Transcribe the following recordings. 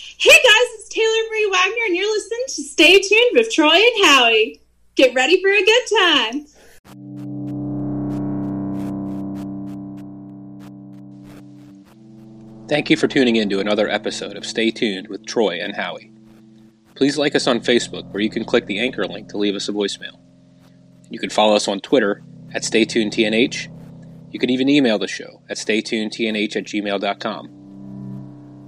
Hey guys, it's Taylor Marie Wagner, and you're listening to Stay Tuned with Troy and Howie. Get ready for a good time. Thank you for tuning in to another episode of Stay Tuned with Troy and Howie. Please like us on Facebook, where you can click the anchor link to leave us a voicemail. You can follow us on Twitter at StayTunedTNH. You can even email the show at StayTunedTNH at gmail.com.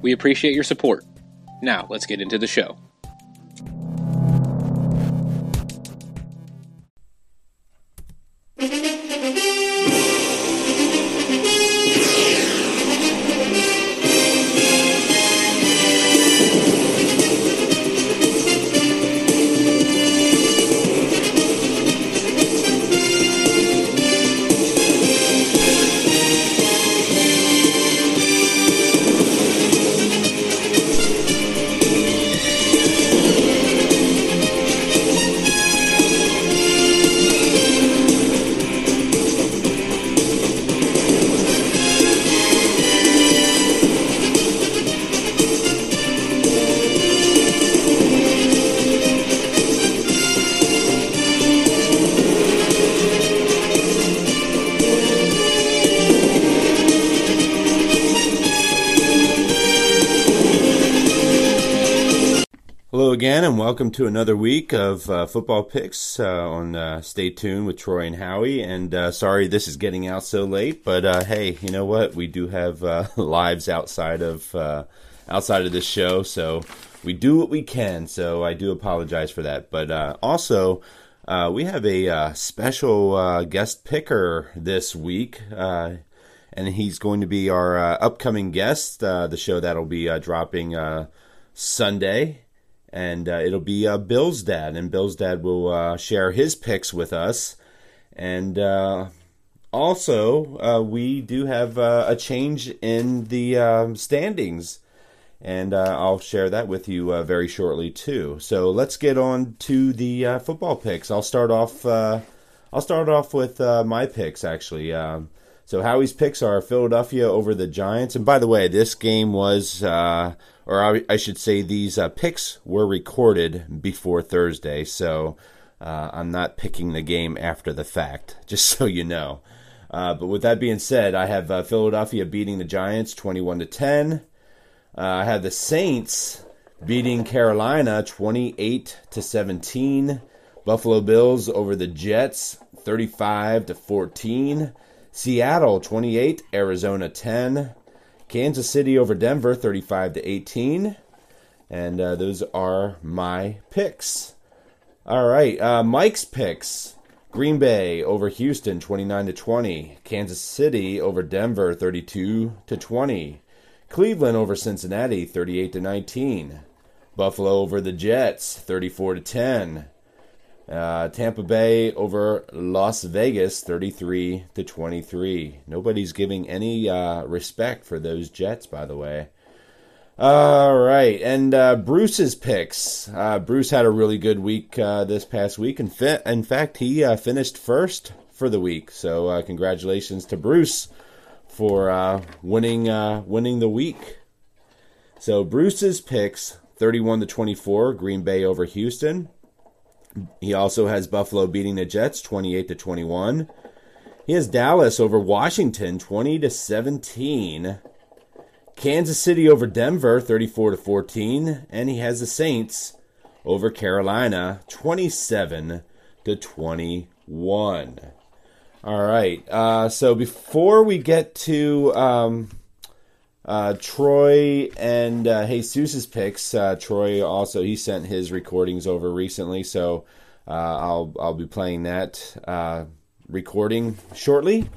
We appreciate your support. Now, let's get into the show. Again, and welcome to another week of uh, football picks uh, on uh, Stay Tuned with Troy and Howie. And uh, sorry this is getting out so late, but uh, hey, you know what? We do have uh, lives outside of outside of this show, so we do what we can. So I do apologize for that. But also, we have a special guest picker this week. and he's going to be our upcoming guest. the show that'll be dropping Sunday and uh, it'll be uh, Bill's dad, and Bill's dad will uh, share his picks with us. And uh, also, uh, we do have uh, a change in the um, standings, and I'll share that with you very shortly too. So let's get on to the football picks. I'll start off. I'll start off with my picks actually. Um, so Howie's picks are Philadelphia over the Giants, and by the way, this game was or I, I should say, these uh, picks were recorded before Thursday, so uh, I'm not picking the game after the fact, just so you know. Uh, but with that being said, I have uh, Philadelphia beating the Giants 21 to 10. Uh, I have the Saints beating Carolina 28 to 17. Buffalo Bills over the Jets 35 to 14. Seattle 28, Arizona 10. Kansas City over Denver, 35 to 18. And uh, those are my picks. All right, uh, Mike's picks. Green Bay over Houston, 29 to 20. Kansas City over Denver, 32 to 20. Cleveland over Cincinnati, 38 to 19. Buffalo over the Jets, 34 to 10. Uh, Tampa Bay over Las Vegas, 33 to 23. Nobody's giving any uh, respect for those Jets, by the way. All right, and uh, Bruce's picks. Uh, Bruce had a really good week uh, this past week. In, fi- in fact, he uh, finished first for the week. So congratulations to Bruce for winning winning the week. So Bruce's picks: 31 to 24, Green Bay over Houston. He also has Buffalo beating the Jets 28 to 21. He has Dallas over Washington 20 to 17. Kansas City over Denver 34 to 14 and he has the Saints over Carolina 27 to 21. All right. Uh, so before we get to um, uh, Troy and uh, Jesus's picks. Uh, Troy also he sent his recordings over recently, so uh, I'll I'll be playing that uh, recording shortly.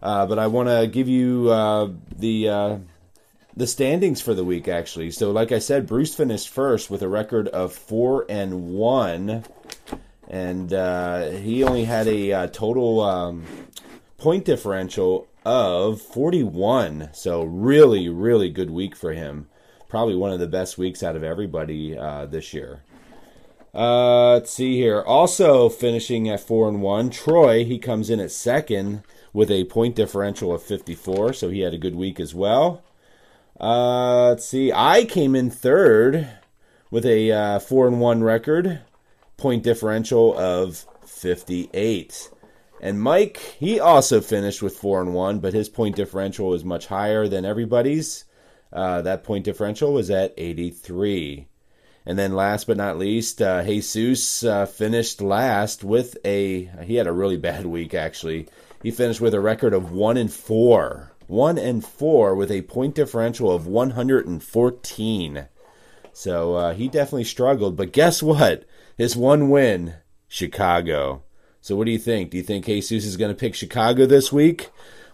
Uh, but I want to give you the the standings for the week actually. So, like I said, Bruce finished first with a record of four and one, and he only had a total um, point differential of forty-one. So, really, really good week for him. Probably one of the best weeks out of everybody uh, this year. Uh, let's see here. Also finishing at four and one, Troy. He comes in at second with a point differential of 54, so he had a good week as well. Uh, let's see. I came in third with a uh, four and one record, point differential of 58. And Mike, he also finished with four and one, but his point differential was much higher than everybody's. Uh, that point differential was at 83. And then last but not least, uh, Jesus uh, finished last with a. He had a really bad week actually. He finished with a record of one and four. 1 and 4 with a point differential of 114. So uh, he definitely struggled. But guess what? His one win, Chicago. So what do you think? Do you think Jesus is going to pick Chicago this week?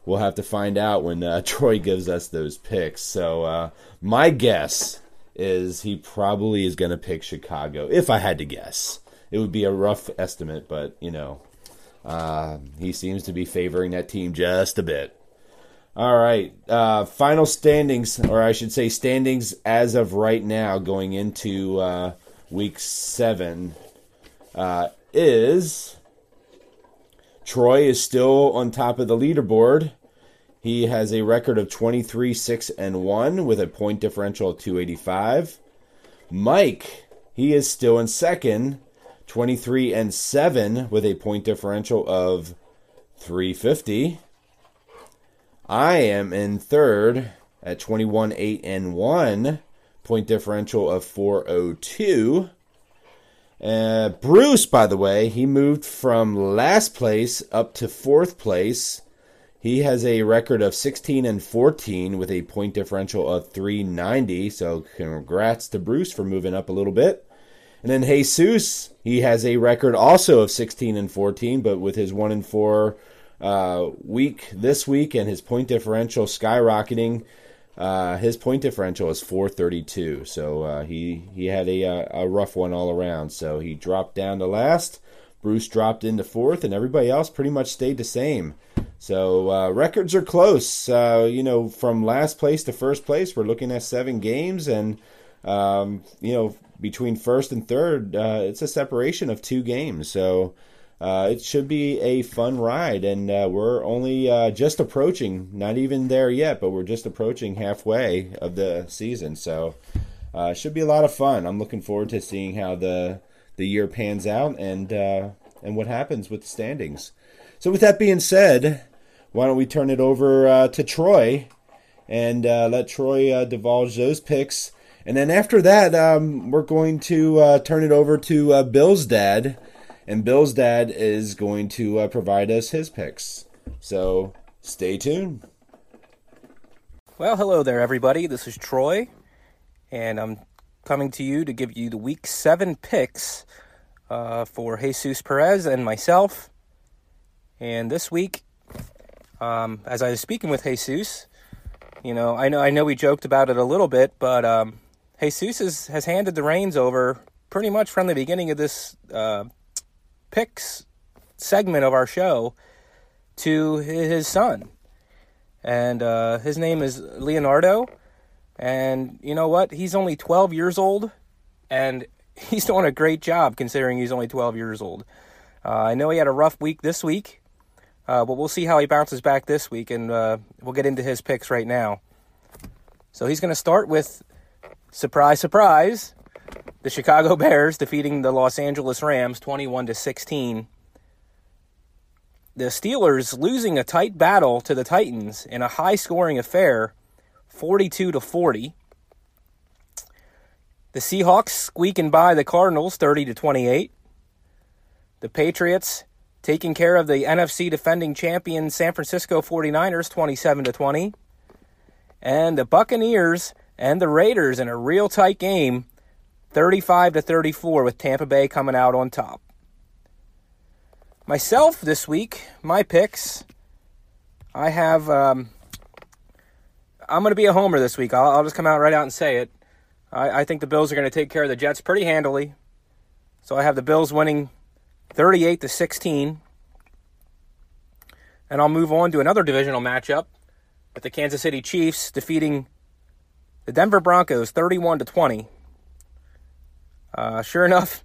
We'll have to find out when uh, Troy gives us those picks. So uh, my guess is he probably is going to pick Chicago. If I had to guess, it would be a rough estimate, but you know, uh, he seems to be favoring that team just a bit. All right. Uh, final standings, or I should say standings as of right now, going into uh, week seven, uh, is Troy is still on top of the leaderboard. He has a record of 23 6 and 1 with a point differential of 285. Mike, he is still in second, 23 and 7 with a point differential of 350. I am in third at 21 8 and 1, point differential of 402. Uh, Bruce, by the way, he moved from last place up to fourth place. He has a record of 16 and 14 with a point differential of 390. So, congrats to Bruce for moving up a little bit. And then Jesus, he has a record also of 16 and 14, but with his 1 and 4 uh, week this week and his point differential skyrocketing. Uh, his point differential is 432, so uh, he he had a uh, a rough one all around. So he dropped down to last. Bruce dropped into fourth, and everybody else pretty much stayed the same. So uh, records are close. Uh, you know, from last place to first place, we're looking at seven games, and um, you know, between first and third, uh, it's a separation of two games. So uh, it should be a fun ride, and uh, we're only uh, just approaching, not even there yet, but we're just approaching halfway of the season. So uh, it should be a lot of fun. I'm looking forward to seeing how the the year pans out and uh, and what happens with the standings. So with that being said, why don't we turn it over uh, to Troy and let Troy divulge those picks. And then after that, um, we're going to turn it over to Bill's dad and Bill's dad is going to uh, provide us his picks. So stay tuned. Well, hello there, everybody. This is Troy, and I'm coming to you to give you the week seven picks uh, for Jesus Perez and myself. And this week, um, as I was speaking with Jesus, you know, I know I know we joked about it a little bit, but um, Jesus has, has handed the reins over pretty much from the beginning of this uh, picks segment of our show to his son. And uh, his name is Leonardo. And you know what? He's only 12 years old, and he's doing a great job considering he's only 12 years old. Uh, I know he had a rough week this week, uh, but we'll see how he bounces back this week, and uh, we'll get into his picks right now. So he's going to start with surprise, surprise the Chicago Bears defeating the Los Angeles Rams 21 to 16. The Steelers losing a tight battle to the Titans in a high-scoring affair 42 to 40. The Seahawks squeaking by the Cardinals 30 to 28. The Patriots taking care of the NFC defending champion San Francisco 49ers 27 to 20. And the Buccaneers and the Raiders in a real tight game 35 to 34 with Tampa Bay coming out on top. Myself this week, my picks, I have um, I'm going to be a homer this week. I'll, I'll, just come out right out and say it. I, I think the Bills are going to take care of the Jets pretty handily. So I have the Bills winning 38 to 16. And I'll move on to another divisional matchup with the Kansas City Chiefs defeating the Denver Broncos 31 to 20. Uh, sure enough,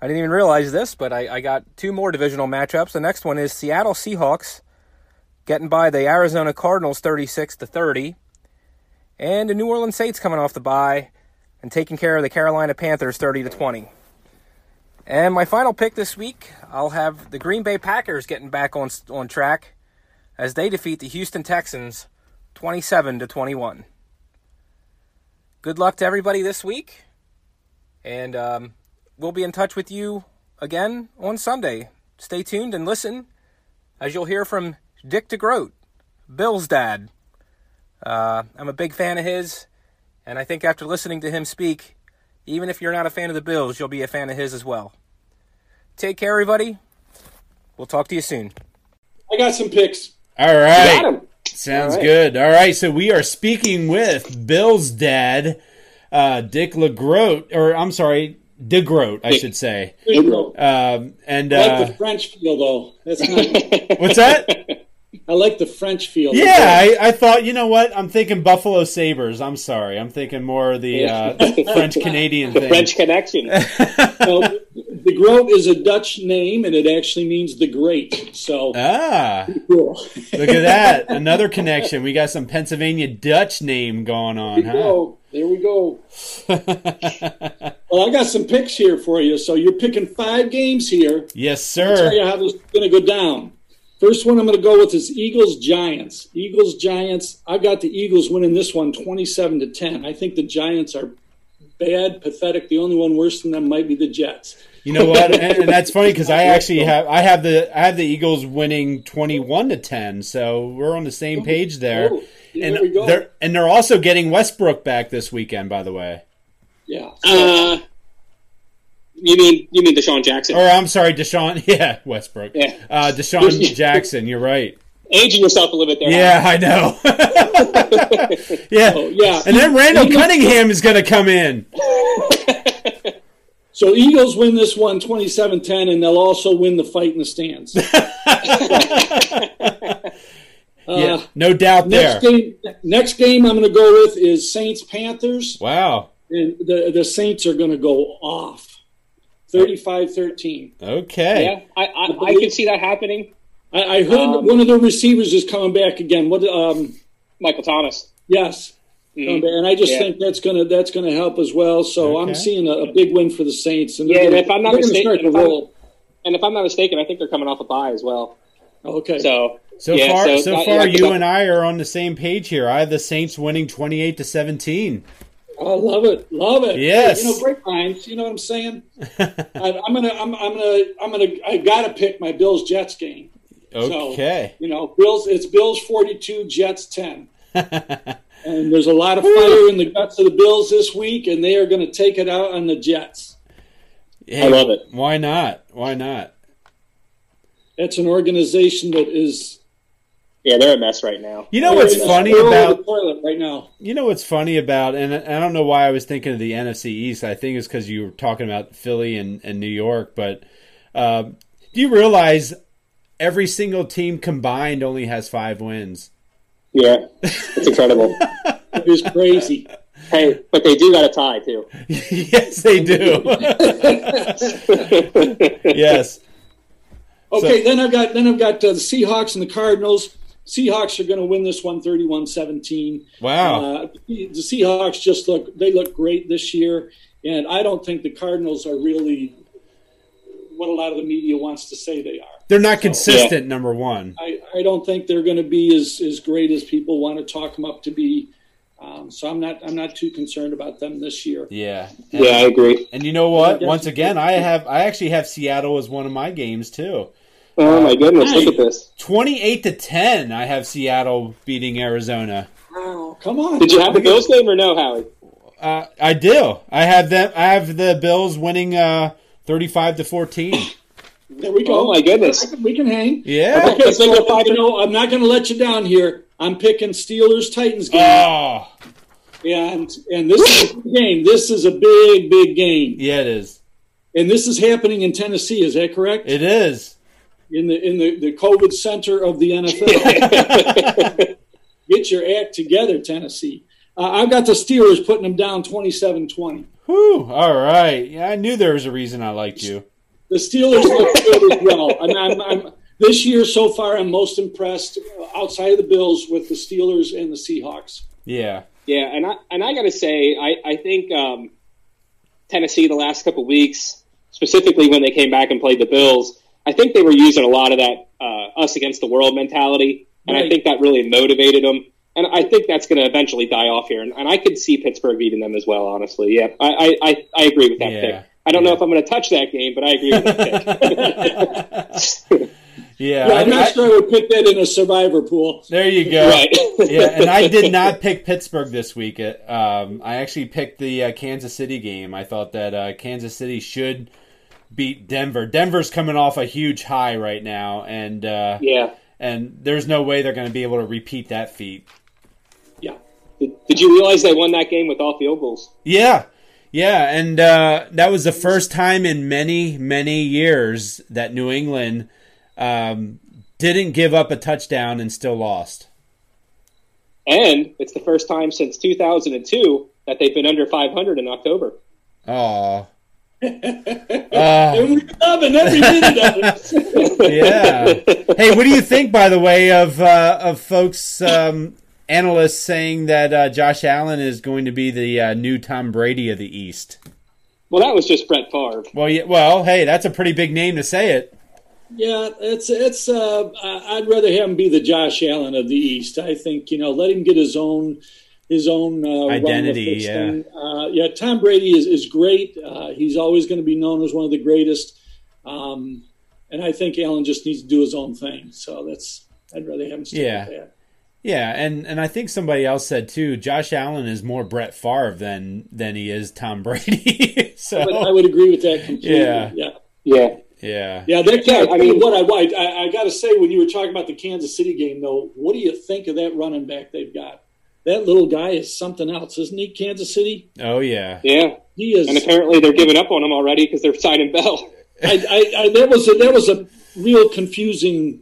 I didn't even realize this, but I, I got two more divisional matchups. The next one is Seattle Seahawks getting by the Arizona Cardinals 36 to 30, and the New Orleans Saints coming off the bye and taking care of the Carolina Panthers 30 to 20. And my final pick this week, I'll have the Green Bay Packers getting back on on track as they defeat the Houston Texans 27 to 21. Good luck to everybody this week, and um, we'll be in touch with you again on Sunday. Stay tuned and listen as you'll hear from Dick DeGroat, Bill's dad. Uh, I'm a big fan of his, and I think after listening to him speak, even if you're not a fan of the Bills, you'll be a fan of his as well. Take care, everybody. We'll talk to you soon. I got some picks. All right. Sounds All right. good. All right. So we are speaking with Bill's dad, uh, Dick LeGroat, or I'm sorry, DeGroat, I should say. Um, and I like uh, the French feel, though. That's not... What's that? I like the French feel. Yeah, I, I, thought, you know what? I'm thinking Buffalo Sabres. I'm sorry. I'm thinking more of the uh, French Canadian thing. French connection. well, the Groot is a Dutch name, and it actually means the great. So ah, cool. look at that, another connection. We got some Pennsylvania Dutch name going on. There huh? There we go. well, I got some picks here for you. So you're picking five games here. Yes, sir. I'll tell you how this is going to go down. First one I'm going to go with is Eagles Giants. Eagles Giants. I've got the Eagles winning this one 27 to 10. I think the Giants are bad, pathetic. The only one worse than them might be the Jets. You know what? and, and that's funny because I actually have I have the I have the Eagles winning 21 to 10. So we're on the same page there. Oh, yeah, and there they're and they're also getting Westbrook back this weekend, by the way. Yeah. Uh, you mean you mean DeSean Jackson? Or I'm sorry, DeSean. Yeah, Westbrook. Yeah, uh, DeSean Jackson. You're right. Aging yourself a little bit there. Yeah, I know. yeah, oh, yeah. And then Randall Cunningham is going to come in. So Eagles win this one 27-10, and they'll also win the fight in the stands. yeah, uh, no doubt next there. Game, next game I'm going to go with is Saints Panthers. Wow. And the the Saints are going to go off. 35-13. Okay. Yeah, I, I, I can see that happening. I, I heard um, one of the receivers is coming back again. What? Um, Michael Thomas. Yes. Mm-hmm. And I just yeah. think that's gonna that's gonna help as well. So okay. I'm seeing a, a, big win for the Saints. And yeah, and if I'm not mistaken, and if I'm, and if I'm not mistaken, I think they're coming off a bye as well. Okay. So so yeah, far, so, so far, yeah, you and I are on the same page here. I have the Saints winning twenty-eight to seventeen. Oh, love it, love it. Yes, you know, grapevines. You know what I'm saying? I, am gonna, I'm, I'm gonna, I'm gonna, I gotta pick my Bills Jets game. Okay. So, you know, Bills. It's Bills 42, Jets 10. and there's a lot of fire in the guts of the Bills this week, and they are going to take it out on the Jets. Hey, I love it. Why not? Why not? It's an organization that is yeah, they're a mess right now. You know what's funny about right now? You know what's funny about, and I don't know why I was thinking of the NFC East. I think it's because you were talking about Philly and, and New York. But uh, do you realize every single team combined only has five wins? Yeah, it's incredible. it is crazy. Hey, but they do got a tie too. yes, they do. yes. Okay, so, then I've got then I've got uh, the Seahawks and the Cardinals. Seahawks are going to win this one 31-17. Wow. Uh, the Seahawks just look they look great this year and I don't think the Cardinals are really what a lot of the media wants to say they are. They're not so, consistent, yeah. number one. I, I don't think they're going to be as, as great as people want to talk them up to be. Um, so I'm not I'm not too concerned about them this year. Yeah, and, yeah, I agree. And you know what? Once again, I have I actually have Seattle as one of my games too. Oh my goodness! Look at this. Twenty-eight to ten. I have Seattle beating Arizona. Wow! Come on. Did you have the Bills game or no, Howie? Uh, I do. I have them. I have the Bills winning uh, thirty-five to fourteen. There we go. Oh my goodness! we can hang. Yeah. Okay, so you know, I'm not going to let you down here. I'm picking Steelers Titans game. Oh, and and this is a big game. This is a big, big game. yeah, it is. And this is happening in Tennessee, is that correct? It is. in the in the, the COVID center of the NFL. Get your act together, Tennessee. Uh, I've got the Steelers putting them down 27-20. Whew. All right. Yeah, I knew there was a reason I liked you. The Steelers look good as well. I'm, I'm, I'm, this year so far, I'm most impressed outside of the Bills with the Steelers and the Seahawks. Yeah. Yeah, and I and I got to say, I I think um, Tennessee the last couple weeks, specifically when they came back and played the Bills, I think they were using a lot of that uh, us against the world mentality, and I think that really motivated them. And I think that's going to eventually die off here, and, and I could see Pittsburgh beating them as well. Honestly, yeah, I I, I, I agree with that Yeah. pick. I don't know if I'm going to touch that game, but I agree with that pick. Yeah. Yeah, I- I'm not I- sure I would pick that in a survivor pool. there you go. right. yeah, and I did not pick Pittsburgh this week. Um, I actually picked the uh, Kansas City game. I thought that uh, Kansas City should beat Denver. Denver's coming off a huge high right now, and uh, yeah. and there's no way they're going to be able to repeat that feat. Yeah. Did, did you realize they won that game with all field goals? Yeah, yeah, and uh, that was the first time in many many years that New England um, didn't give up a touchdown and still lost. And it's the first time since 2002 that they've been under 500 in October. Oh, And we're loving every minute of it. yeah. Hey, what do you think, by the way, of uh, of folks um, analysts saying that uh, Josh Allen is going to be the uh, new Tom Brady of the East? Well, that was just Brett Favre. Well, yeah, well, hey, that's a pretty big name to say it. Yeah, it's it's. Uh, I'd rather have him be the Josh Allen of the East. I think you know, let him get his own his own uh, Identity, yeah. Uh, yeah. Tom Brady is is great. Uh, he's always going to be known as one of the greatest. Um, and I think Allen just needs to do his own thing. So that's I'd rather have him Yeah. With that. Yeah, and, and I think somebody else said too. Josh Allen is more Brett Favre than than he is Tom Brady. so But I would agree with that completely. Yeah. yeah. Yeah. yeah, Yeah, that Yeah, I I mean, mean- what I, I I got to say when you were talking about the Kansas City game, though, what do you think of that running back they've got? That little guy is something else, isn't he? Kansas City, oh yeah, Yeah. he is. And apparently they're giving up on him already because they're signing Bell. I, I, I, that was a, that was a real confusing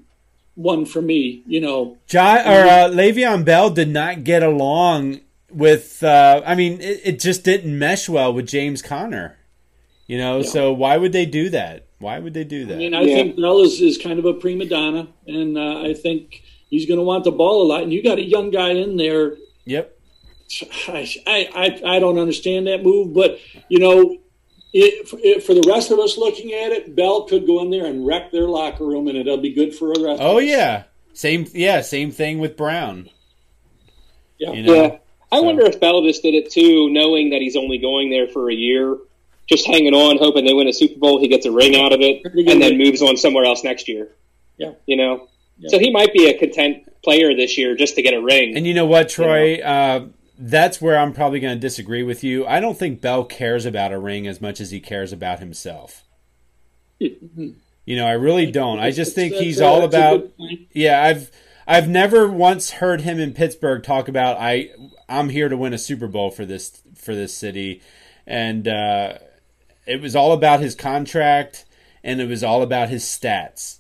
one for me. You know, jo- or uh, Le'Veon Bell did not get along with. Uh, I mean, it, it just didn't mesh well with James Conner. You know, so why would they do that? Why would they do that? I mean, I Yeah. think Bell is, is kind of a prima donna, and uh, I think he's going to want the ball a lot. And you got a young guy in there yep. I, I, I don't understand that move, but you know, it, it, for the rest of us looking at it, Bell could go in there and wreck their locker room, and it'll be good for the rest. Oh of us. yeah, same. Yeah, same thing with Brown. yeah. You know? Yeah. I So- wonder if Bell just did it too, knowing that he's only going there for a year, just hanging on, hoping they win a Super Bowl, he gets a ring out of it, and then moves on somewhere else next year. Yeah. You know? Yeah. So he might be a content player this year just to get a ring. And you know what, Troy? Uh, that's where I'm probably going to disagree with you. I don't think Bell cares about a ring as much as he cares about himself. You know, I really don't. I just think he's all about. Yeah, I've I've never once heard him in Pittsburgh talk about I I'm here to win a Super Bowl for this for this city, and uh, it was all about his contract, and it was all about his stats.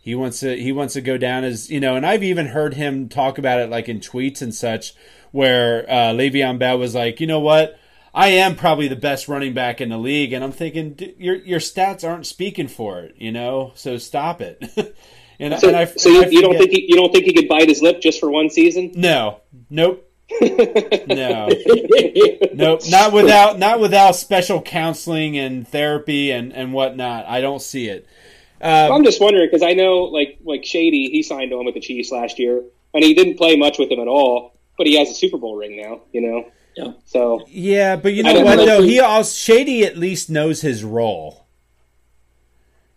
He wants to he wants to go down as you know, and I've even heard him talk about it like in tweets and such, where uh, Le'Veon Bell was like, you know what, I am probably the best running back in the league, and I'm thinking "D- your your stats aren't speaking for it, you know, so stop it. and, so and I, so you, you don't think he, you don't think he could bite his lip just for one season? no, nope. no, nope. Not without not without special counseling and therapy and and whatnot. I don't see it. Well, I'm just wondering because I know, like, like Shady, he signed on with the Chiefs last year, and he didn't play much with them at all. But he has a Super Bowl ring now, you know. Yeah. So Yeah, but you know what know. though? He also Shady at least knows his role.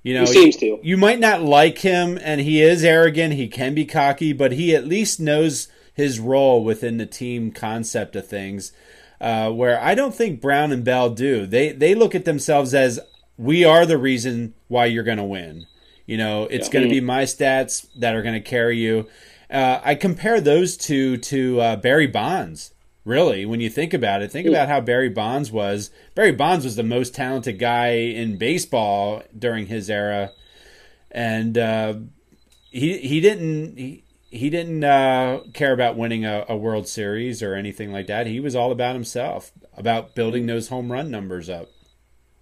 You know, He seems to. You might not like him, and he is arrogant. He can be cocky, but he at least knows his role within the team concept of things. Uh, where I don't think Brown and Bell do. They they look at themselves as we are the reason why you're going to win. You know, it's going to be my stats that are going to carry you. Uh, I compare those two to uh, Barry Bonds. Really, when you think about it, think about how Barry Bonds was. Barry Bonds was the most talented guy in baseball during his era, and uh, he he didn't he, he didn't uh, care about winning a, a, World Series or anything like that. He was all about himself, about building those home run numbers up.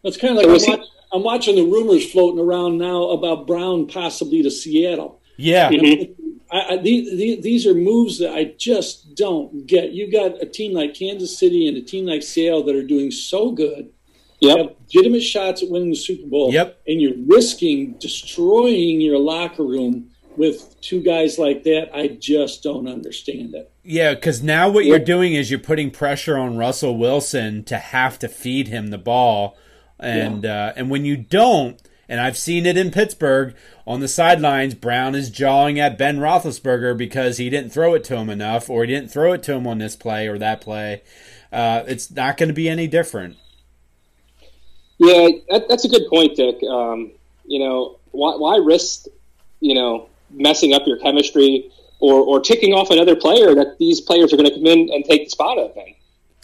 That's kind of like I'm, watch, I'm, watching the rumors floating around now about Brown possibly to Seattle. Yeah. Mm-hmm. I, I, these, these are moves that I just don't get. You got a team like Kansas City and a team like Seattle that are doing so good. Yep. have legitimate shots at winning the Super Bowl. Yep. And you're risking destroying your locker room with two guys like that, I just don't understand it. Yeah, because now what you're doing is you're putting pressure on Russell Wilson to have to feed him the ball, and yeah. uh, and when you don't, and I've seen it in Pittsburgh on the sidelines, Brown is jawing at Ben Roethlisberger because he didn't throw it to him enough, or he didn't throw it to him on this play or that play. Uh, it's not going to be any different. Yeah, that, that's a good point, Dick. Um, you know, why, why risk, you know, messing up your chemistry or, or ticking off another player that these players are going to come in and take the spot of then.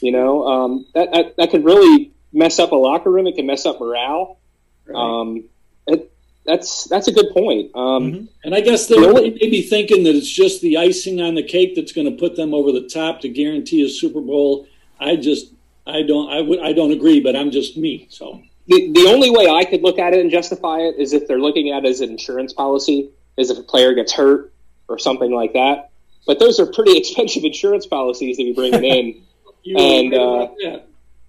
You know, um, that, that, that could really mess up a locker room. It can mess up morale. Right. Um, it, that's that's a good point. Um, mm-hmm. And I guess they may be thinking that it's just the icing on the cake that's going to put them over the top to guarantee a Super Bowl. I just I don't I would I don't agree, but I'm just me. So the the only way I could look at it and justify it is if they're looking at it as an insurance policy is if a player gets hurt or something like that. But those are pretty expensive insurance policies to be bringing in. and uh,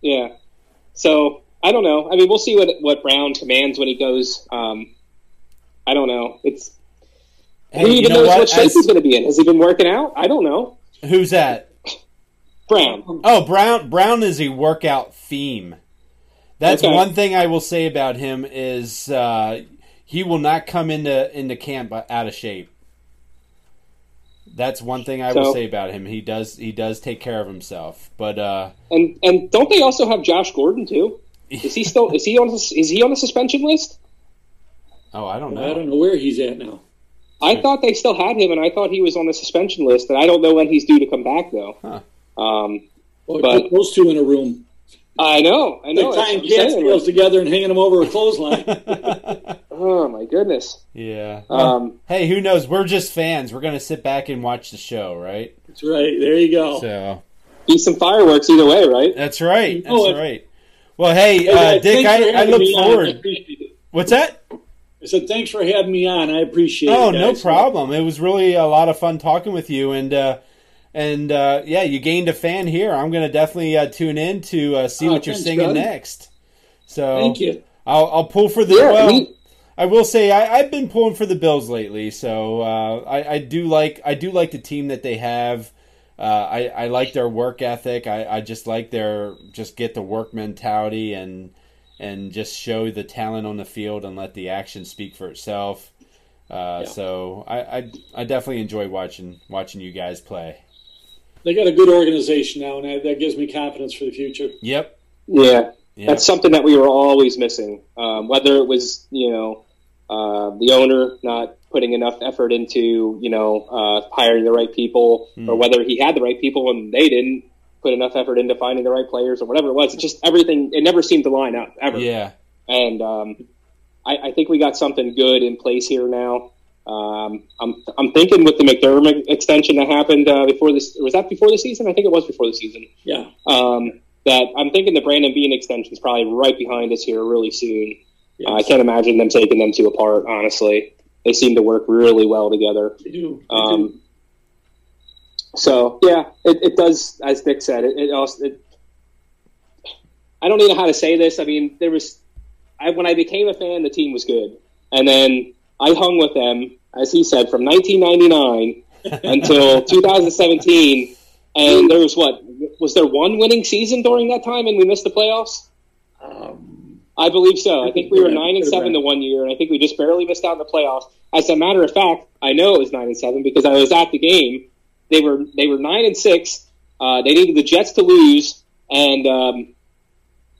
yeah, so I don't know. I mean, we'll see what what Brown commands when he goes. Um, I don't know. It's hey, who even knows what, what shape As, he's going to be in. Has he been working out? I don't know. Who's that? Brown. Oh, Brown. Brown is a workout theme. That's okay. one thing I will say about him is uh, he will not come into into camp out of shape. That's one thing I so, will say about him. He does he does take care of himself. But uh, and and don't they also have Josh Gordon too? Is he still is he on is he on the suspension list? Oh, I don't know. I don't know where he's at now. I thought they still had him, and I thought he was on the suspension list. And I don't know when he's due to come back though. Huh. Um, well, but those two in a room. I know, I know. They're tying cat together and hanging them over a clothesline. oh my goodness. Yeah. Um, hey, who knows? We're just fans. We're gonna sit back and watch the show, right? That's right. There you go. So. Be some fireworks either way, right? That's right. That's oh, right. Well, hey, uh, Dick, I, I, look forward. I What's that? I said, thanks for having me on. I appreciate oh, it. Oh, no problem. It was really a lot of fun talking with you. And, uh, and uh, yeah, you gained a fan here. I'm going to definitely uh, tune in to uh, see oh, what you're thanks, singing brother. next. So thank you. I'll, I'll pull for the yeah, well. Me- I will say I, have been pulling for the Bills lately, so uh, I, I, do like I do like the team that they have. Uh, I, I like their work ethic. I, I just like their just get the work mentality and and just show the talent on the field and let the action speak for itself. Uh, yeah. So I, I, I definitely enjoy watching watching you guys play they got a good organization now, and that, that gives me confidence for the future. Yep. Yeah, yep. that's something that we were always missing. Um, whether it was you know uh, the owner not putting enough effort into you know uh, hiring the right people, mm. or whether he had the right people and they didn't put enough effort into finding the right players, or whatever it was. It just everything. It never seemed to line up ever. Yeah. And um, I, I think we got something good in place here now. Um, I'm, I'm thinking with the McDermott extension that happened uh, before this, was that before the season? I think it was before the season. Yeah. Um, that I'm thinking the Brandon Beane extension is probably right behind us here really soon. Yes. Uh, I can't imagine them taking them two apart. Honestly, they seem to work really well together. They do. They um, do. So yeah, it, it, does. As Dick said, it, it also. It, I don't even know how to say this. I mean, there was I, when I became a fan, the team was good, and then I hung with them, as he said, from 1999 until 2017. And there was what? Was there one winning season during that time, and we missed the playoffs? Um, I believe so. I think we were nine and seven the one year, and I think we just barely missed out in the playoffs. As a matter of fact, I know it was nine and seven because I was at the game. They were they were nine and six. Uh, they needed the Jets to lose, and um,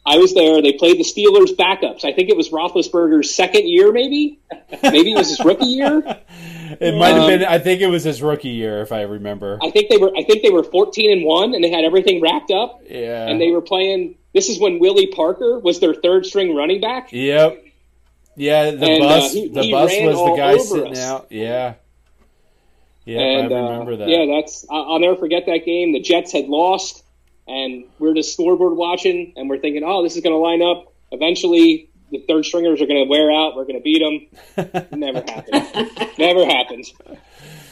I was there. They played the Steelers backups. I think it was Roethlisberger's second year, maybe. Maybe it was his rookie year. It might have been. I think it was his rookie year, if I remember. I think they were. I think they were fourteen and one, and they had everything wrapped up. Yeah. And they were playing. This is when Willie Parker was their third string running back. Yep. Yeah, the And, uh, bus. he- the he bus was the guy sitting us. out. Yeah. Yeah, and I remember uh, that. yeah, that's. I- I'll never forget that game. The Jets had lost, and we're just scoreboard watching, and we're thinking, oh, this is going to line up. Eventually, the third stringers are going to wear out. We're going to beat them. Never happened. Never happened.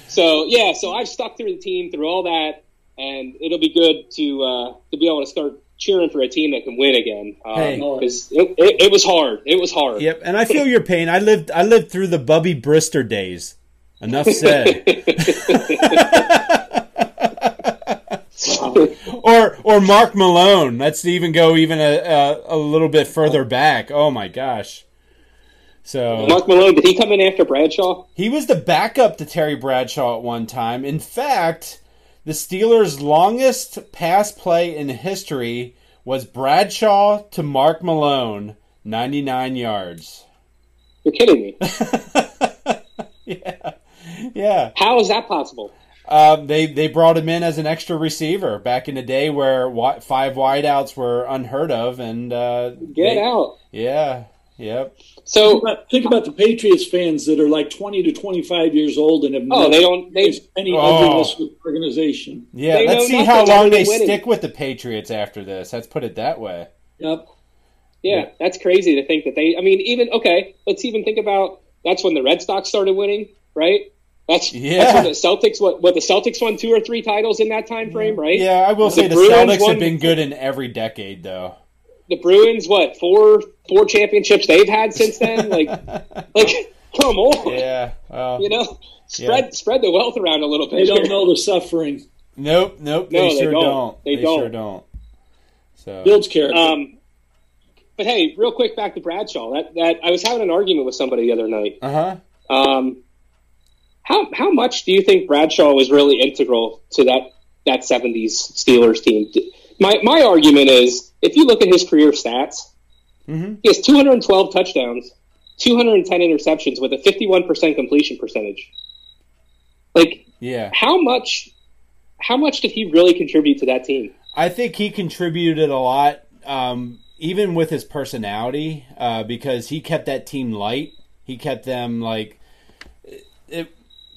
So yeah, so I've stuck through the team through all that, and it'll be good to uh, to be able to start cheering for a team that can win again. Um, Hey. it, it, it was hard. It was hard. Yep, and I feel your pain. I lived. I lived through the Bubby Brister days. Enough said. or or Mark Malone. Let's even go even a, a a little bit further back. Oh my gosh. So Mark Malone, did he come in after Bradshaw? He was the backup to Terry Bradshaw at one time. In fact, the Steelers' longest pass play in history was Bradshaw to Mark Malone, 99 yards. You're kidding me. yeah. Yeah. How is that possible? Um, they, they brought him in as an extra receiver back in the day where wi- five wideouts were unheard of. And uh, Get they- out. Yeah. Yep. So Think about, think about the Patriots fans that are like 20 to 25 years old and have Oh, they don't- they- faced any Oh. ugliness with the organization. Yeah. They Let's see how long they winning. stick with the Patriots after this. Let's put it that way. Yep. yeah, Yeah. that's crazy to think that they. I mean, even okay. Let's even think about that's when the Red Sox started winning, right? That's Yeah. That's when the Celtics. What? What the Celtics won two or three titles in that time frame, right? Yeah, I will The say the Bruins Celtics won- have been good in every decade, though. The Bruins, what four four championships they've had since then? Like, like come on, Yeah. Well, you know, spread spread the wealth around a little bit. They don't know the suffering. nope, nope. No, they they sure don't. don't. They They, don't. sure don't. So Builds character. Um, but hey, real quick, back to Bradshaw. That that I was having an argument with somebody the other night. uh huh. Um, how how much do you think Bradshaw was really integral to that that '70s Steelers team? My my argument is, if you look at his career stats, Mhm. he has 212 touchdowns, 210 interceptions with a 51% completion percentage. Like, Yeah, how much how much did he really contribute to that team? I think he contributed a lot, um, even with his personality, uh, because he kept that team light. He kept them like it,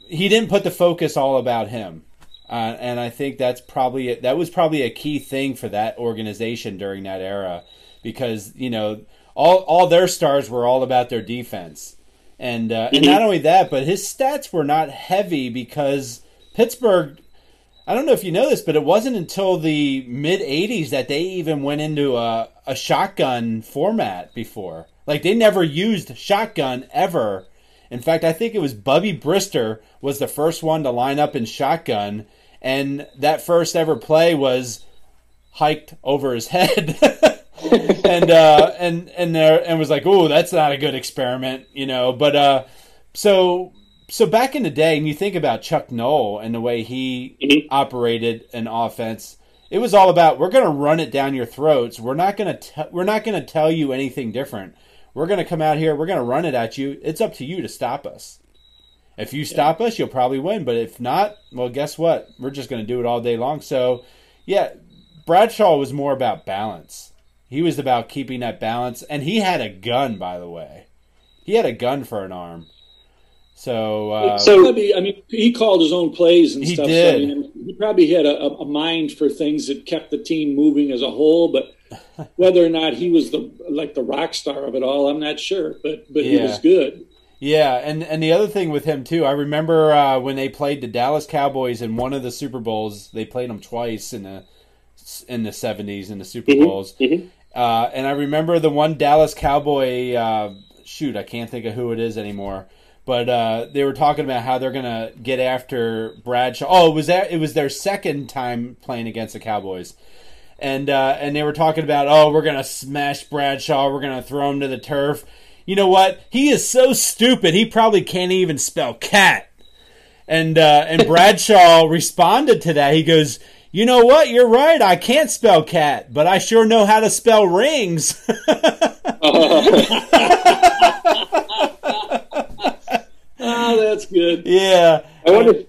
he didn't put the focus all about him. Uh, and I think that's probably that was probably a key thing for that organization during that era, because you know all all their stars were all about their defense, and uh, and not only that, but his stats were not heavy because Pittsburgh. I don't know if you know this, but it wasn't until the mid '80s that they even went into a, a shotgun format before. Like they never used shotgun ever. In fact, I think it was Bubby Brister was the first one to line up in shotgun, and that first ever play was hiked over his head. and uh, and and there and was like, oh, that's not a good experiment, you know. But uh, so so back in the day, and you think about Chuck Noll and the way he Mhm. operated an offense, it was all about we're going to run it down your throats. We're not going to we're not going to tell you anything different. We're going to come out here. We're going to run it at you. It's up to you to stop us. If you stop us, you'll probably win. But if not, well, guess what? We're just going to do it all day long. So, yeah, Bradshaw was more about balance. He was about keeping that balance, and he had a gun, by the way. He had a gun for an arm. So, uh, So- Probably, I mean, he called his own plays and He stuff. did. So, I mean, he probably had a, a mind for things that kept the team moving as a whole. But whether or not he was the like the rock star of it all, I'm not sure. But but he was good. Yeah, and and the other thing with him too, I remember uh, when they played the Dallas Cowboys in one of the Super Bowls. They played them twice in the in the seventies in the Super Mhm, Bowls, mhm. uh, and I remember the one Dallas Cowboy. Uh, shoot, I can't think of who it is anymore. But uh, they were talking about how they're gonna get after Bradshaw. Oh, it was that it was their second time playing against the Cowboys, and uh, and they were talking about oh we're gonna smash Bradshaw, we're gonna throw him to the turf. You know what? He is so stupid. He probably can't even spell cat. And uh, and Bradshaw responded to that. He goes, "You know what? You're right. I can't spell cat, but I sure know how to spell rings." Oh, that's good. Yeah. I wonder.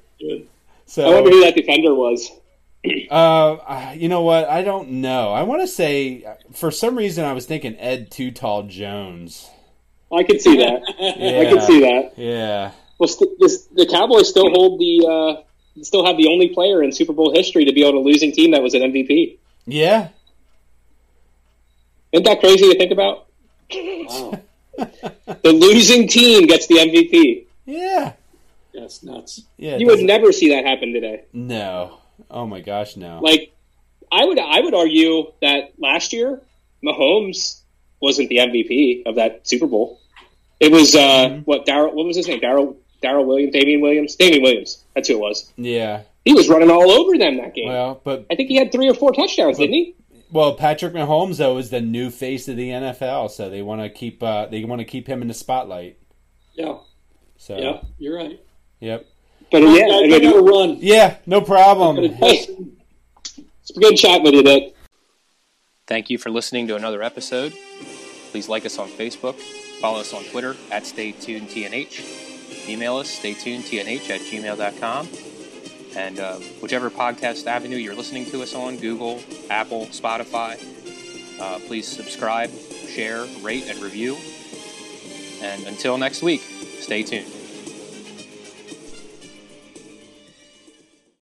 So I wonder who that defender was. Uh, you know what? I don't know. I want to say, for some reason, I was thinking Ed Too Tall Jones. I can see that. yeah. I can see that. Yeah. Well, st- this, the Cowboys still hold the, uh, still have the only player in Super Bowl history to be on a losing team that was an MVP. Yeah. Isn't that crazy to think about? Wow. the losing team gets the MVP. Yeah. That's nuts. Yeah. You would never see that happen today. No. Oh my gosh, no. Like, I would I would argue that last year Mahomes wasn't the MVP of that Super Bowl. It was uh, mm-hmm. what Daryl. What was his name? Daryl. Daryl Williams. Damien Williams. Damien Williams. That's who it was. Yeah. He was running all over them that game. Well, but I think he had three or four touchdowns, but, didn't he? Well, Patrick Mahomes though is the new face of the NFL, so they want to keep uh, they want to keep him in the spotlight. Yeah. So. Yeah, you're right. Yep. But yeah, I, I gotta run. Yeah, no problem. Hey, it's a good chat with you, Dick. Thank you for listening to another episode. Please like us on Facebook, follow us on Twitter at StayTunedTNH, email us staytunedtnh at gmail.com, and uh, whichever podcast avenue you're listening to us on, Google, Apple, Spotify, uh, please subscribe, share, rate, and review. And until next week, stay tuned.